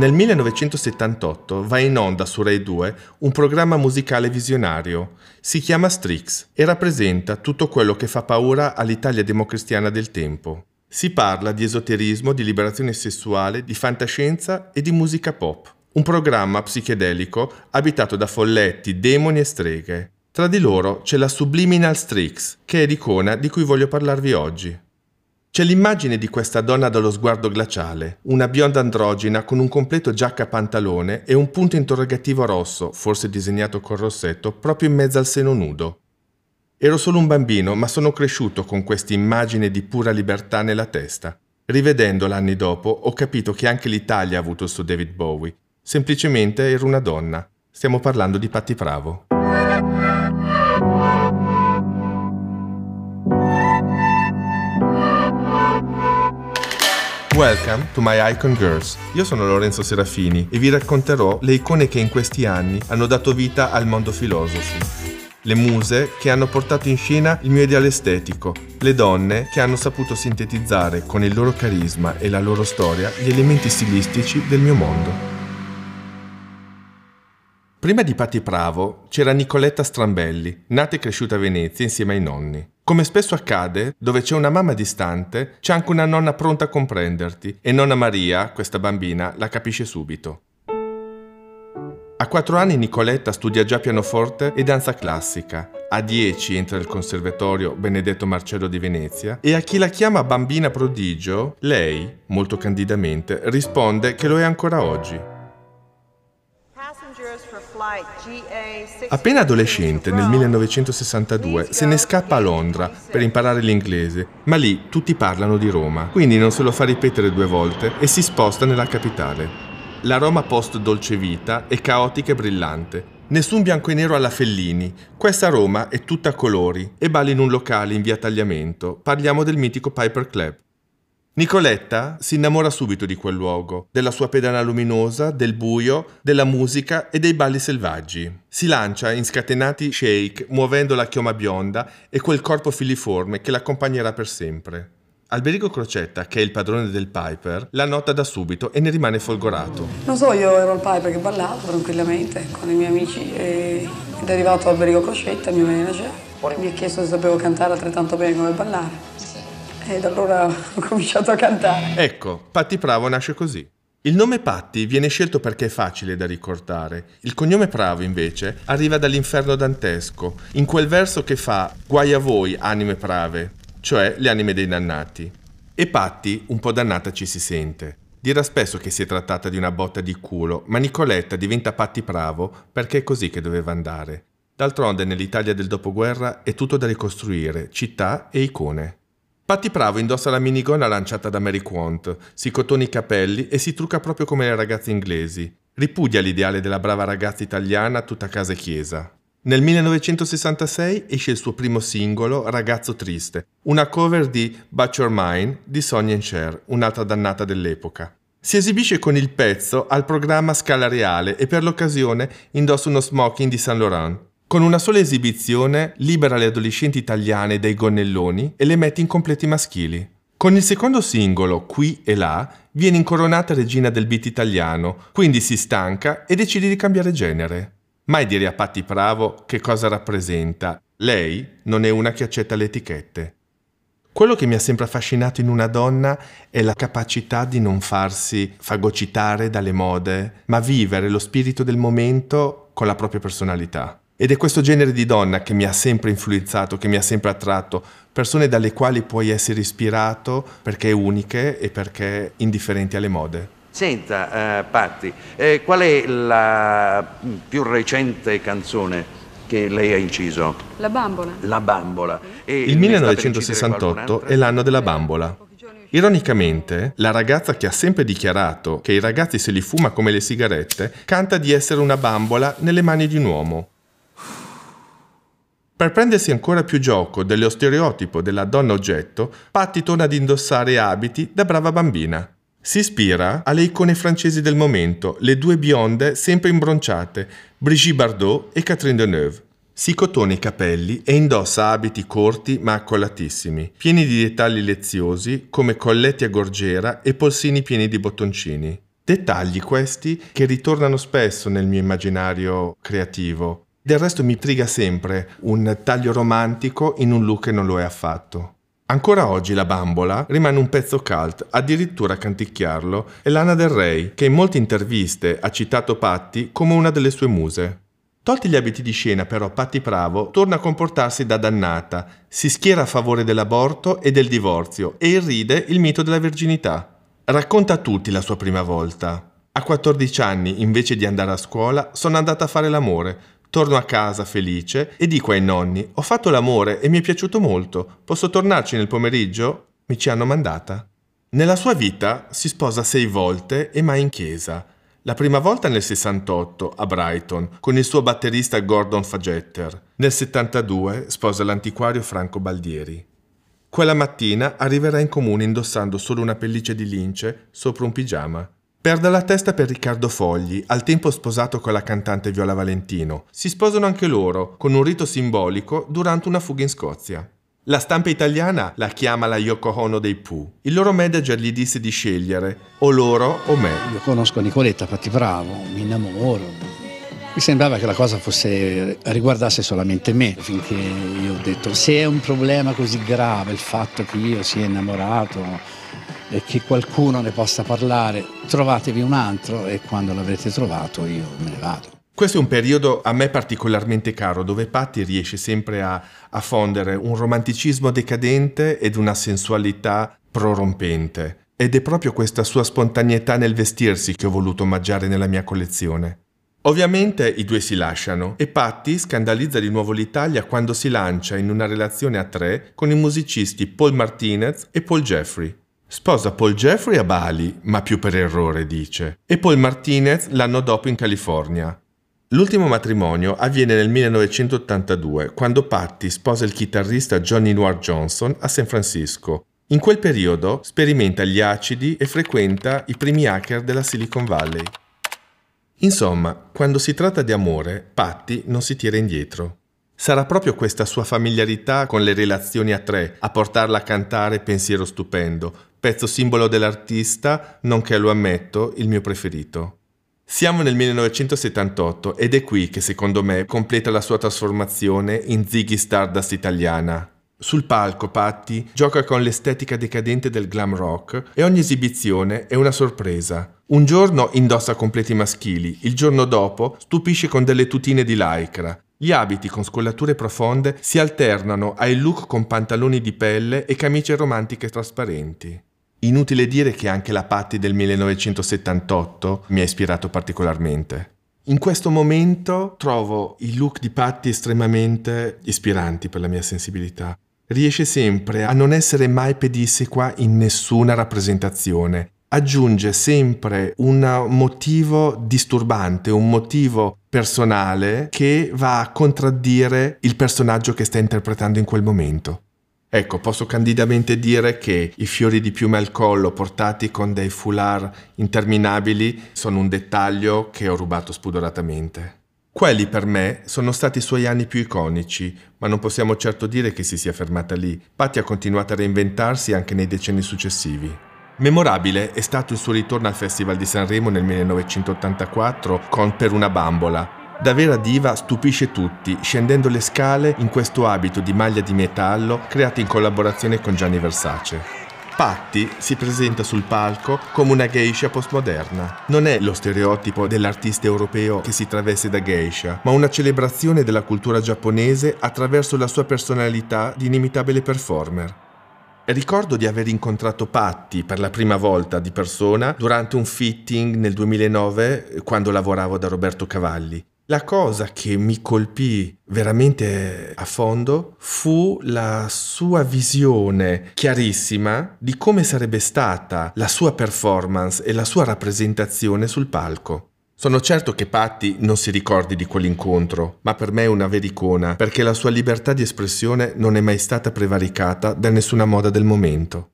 Nel 1978 va in onda su Rai 2 un programma musicale visionario. Si chiama Strix e rappresenta tutto quello che fa paura all'Italia democristiana del tempo. Si parla di esoterismo, di liberazione sessuale, di fantascienza e di musica pop. Un programma psichedelico abitato da folletti, demoni e streghe. Tra di loro c'è la Subliminal Strix, che è l'icona di cui voglio parlarvi oggi. C'è l'immagine di questa donna dallo sguardo glaciale, una bionda androgina con un completo giacca pantalone e un punto interrogativo rosso, forse disegnato col rossetto, proprio in mezzo al seno nudo. Ero solo un bambino, ma sono cresciuto con questa immagine di pura libertà nella testa. Rivedendola anni dopo, ho capito che anche l'Italia ha avuto il suo David Bowie. Semplicemente ero una donna. Stiamo parlando di Patti Pravo. Welcome to My Icon Girls. Io sono Lorenzo Serafini e vi racconterò le icone che in questi anni hanno dato vita al mondo filosofi. Le muse che hanno portato in scena il mio ideale estetico, le donne che hanno saputo sintetizzare con il loro carisma e la loro storia gli elementi stilistici del mio mondo. Prima di Patti Pravo c'era Nicoletta Strambelli, nata e cresciuta a Venezia insieme ai nonni. Come spesso accade, dove c'è una mamma distante, c'è anche una nonna pronta a comprenderti e nonna Maria, questa bambina, la capisce subito. A quattro anni Nicoletta studia già pianoforte e danza classica. A dieci entra al conservatorio Benedetto Marcello di Venezia e a chi la chiama bambina prodigio, lei, molto candidamente, risponde che lo è ancora oggi. Appena adolescente, nel 1962, se ne scappa a Londra per imparare l'inglese, ma lì tutti parlano di Roma, quindi non se lo fa ripetere due volte e si sposta nella capitale. La Roma post dolce vita è caotica e brillante. Nessun bianco e nero alla Fellini. Questa Roma è tutta a colori e balla in un locale in via Tagliamento. Parliamo del mitico Piper Club. Nicoletta si innamora subito di quel luogo, della sua pedana luminosa, del buio, della musica e dei balli selvaggi. Si lancia in scatenati shake, muovendo la chioma bionda e quel corpo filiforme che l'accompagnerà per sempre. Alberico Crocetta, che è il padrone del Piper, la nota da subito e ne rimane folgorato. Non so, io ero al Piper che ballavo tranquillamente con i miei amici ed è arrivato Alberico Crocetta, il mio manager. Mi ha chiesto se sapevo cantare altrettanto bene come ballare e da allora ho cominciato a cantare. Ecco, Patti Pravo nasce così. Il nome Patti viene scelto perché è facile da ricordare. Il cognome Pravo, invece, arriva dall'inferno dantesco, in quel verso che fa Guai a voi, anime prave, cioè le anime dei dannati. E Patti, un po' dannata, ci si sente. Dirà spesso che si è trattata di una botta di culo, ma Nicoletta diventa Patti Pravo perché è così che doveva andare. D'altronde nell'Italia del dopoguerra è tutto da ricostruire, città e icone. Patti Pravo indossa la minigonna lanciata da Mary Quant, si cotona i capelli e si trucca proprio come le ragazze inglesi. Ripudia l'ideale della brava ragazza italiana tutta casa e chiesa. Nel 1966 esce il suo primo singolo, Ragazzo Triste, una cover di But Your Mine di Sonny and Cher, un'altra dannata dell'epoca. Si esibisce con il pezzo al programma Scala Reale e per l'occasione indossa uno smoking di Saint Laurent. Con una sola esibizione libera le adolescenti italiane dai gonnelloni e le mette in completi maschili. Con il secondo singolo, Qui e là, viene incoronata regina del beat italiano, quindi si stanca e decide di cambiare genere. Mai dire a Patti Pravo che cosa rappresenta. Lei non è una che accetta le etichette. Quello che mi ha sempre affascinato in una donna è la capacità di non farsi fagocitare dalle mode, ma vivere lo spirito del momento con la propria personalità. Ed è questo genere di donna che mi ha sempre influenzato, che mi ha sempre attratto, persone dalle quali puoi essere ispirato perché uniche e perché indifferenti alle mode. Senta, uh, Patti, eh, qual è la più recente canzone che lei ha inciso? La bambola. La bambola. E Il 1968 è l'anno della bambola. Ironicamente, la ragazza che ha sempre dichiarato che i ragazzi se li fuma come le sigarette, canta di essere una bambola nelle mani di un uomo. Per prendersi ancora più gioco dello stereotipo della donna oggetto, Patti torna ad indossare abiti da brava bambina. Si ispira alle icone francesi del momento, le due bionde sempre imbronciate, Brigitte Bardot e Catherine Deneuve. Si cotona i capelli e indossa abiti corti ma accolatissimi, pieni di dettagli leziosi come colletti a gorgiera e polsini pieni di bottoncini. Dettagli questi che ritornano spesso nel mio immaginario creativo. Del resto mi triga sempre un taglio romantico in un look che non lo è affatto. Ancora oggi la bambola rimane un pezzo cult, addirittura a canticchiarlo è Lana Del Rey, che in molte interviste ha citato Patti come una delle sue muse. Tolti gli abiti di scena, però, Patti Pravo torna a comportarsi da dannata, si schiera a favore dell'aborto e del divorzio e irride il mito della virginità. Racconta a tutti la sua prima volta. A 14 anni, invece di andare a scuola, sono andata a fare l'amore. Torno a casa felice e dico ai nonni: Ho fatto l'amore e mi è piaciuto molto. Posso tornarci nel pomeriggio? Mi ci hanno mandata. Nella sua vita si sposa sei volte e mai in chiesa. La prima volta nel 68 a Brighton con il suo batterista Gordon Fagetter. Nel 72 sposa l'antiquario Franco Baldieri. Quella mattina arriverà in comune indossando solo una pelliccia di lince sopra un pigiama. Perde la testa per Riccardo Fogli, al tempo sposato con la cantante Viola Valentino. Si sposano anche loro, con un rito simbolico, durante una fuga in Scozia. La stampa italiana la chiama la Yoko Ono dei Pooh. Il loro manager gli disse di scegliere o loro o me. Io conosco Nicoletta Patti Bravo, mi innamoro, mi sembrava che la cosa fosse, riguardasse solamente me, finché io ho detto se è un problema così grave il fatto che io sia innamorato e che qualcuno ne possa parlare, trovatevi un altro e quando l'avrete trovato io me ne vado. Questo è un periodo a me particolarmente caro, dove Patti riesce sempre a, a fondere un romanticismo decadente ed una sensualità prorompente. Ed è proprio questa sua spontaneità nel vestirsi che ho voluto omaggiare nella mia collezione. Ovviamente i due si lasciano e Patti scandalizza di nuovo l'Italia quando si lancia in una relazione a tre con i musicisti Paul Martinez e Paul Jeffrey. Sposa Paul Jeffrey a Bali, ma più per errore dice, e Paul Martinez l'anno dopo in California. L'ultimo matrimonio avviene nel 1982, quando Patti sposa il chitarrista Johnny Noir Johnson a San Francisco. In quel periodo sperimenta gli acidi e frequenta i primi hacker della Silicon Valley. Insomma, quando si tratta di amore, Patti non si tira indietro. Sarà proprio questa sua familiarità con le relazioni a tre a portarla a cantare Pensiero stupendo, pezzo simbolo dell'artista, nonché lo ammetto, il mio preferito. Siamo nel 1978 ed è qui che secondo me completa la sua trasformazione in Ziggy Stardust italiana. Sul palco Patti gioca con l'estetica decadente del glam rock e ogni esibizione è una sorpresa. Un giorno indossa completi maschili, il giorno dopo stupisce con delle tutine di lycra. Gli abiti con scollature profonde si alternano ai look con pantaloni di pelle e camicie romantiche trasparenti. Inutile dire che anche la Patti del 1978 mi ha ispirato particolarmente. In questo momento trovo i look di Patti estremamente ispiranti per la mia sensibilità. Riesce sempre a non essere mai pedissequa in nessuna rappresentazione aggiunge sempre un motivo disturbante, un motivo personale che va a contraddire il personaggio che sta interpretando in quel momento. Ecco, posso candidamente dire che i fiori di piume al collo portati con dei foulard interminabili sono un dettaglio che ho rubato spudoratamente. Quelli per me sono stati i suoi anni più iconici, ma non possiamo certo dire che si sia fermata lì. Patti ha continuato a reinventarsi anche nei decenni successivi. Memorabile è stato il suo ritorno al Festival di Sanremo nel 1984 con Per una bambola. Da vera diva stupisce tutti, scendendo le scale in questo abito di maglia di metallo creato in collaborazione con Gianni Versace. Patti si presenta sul palco come una geisha postmoderna. Non è lo stereotipo dell'artista europeo che si traveste da geisha, ma una celebrazione della cultura giapponese attraverso la sua personalità di inimitabile performer. Ricordo di aver incontrato Patti per la prima volta di persona durante un fitting nel 2009 quando lavoravo da Roberto Cavalli. La cosa che mi colpì veramente a fondo fu la sua visione chiarissima di come sarebbe stata la sua performance e la sua rappresentazione sul palco. Sono certo che Patti non si ricordi di quell'incontro, ma per me è una vera icona perché la sua libertà di espressione non è mai stata prevaricata da nessuna moda del momento.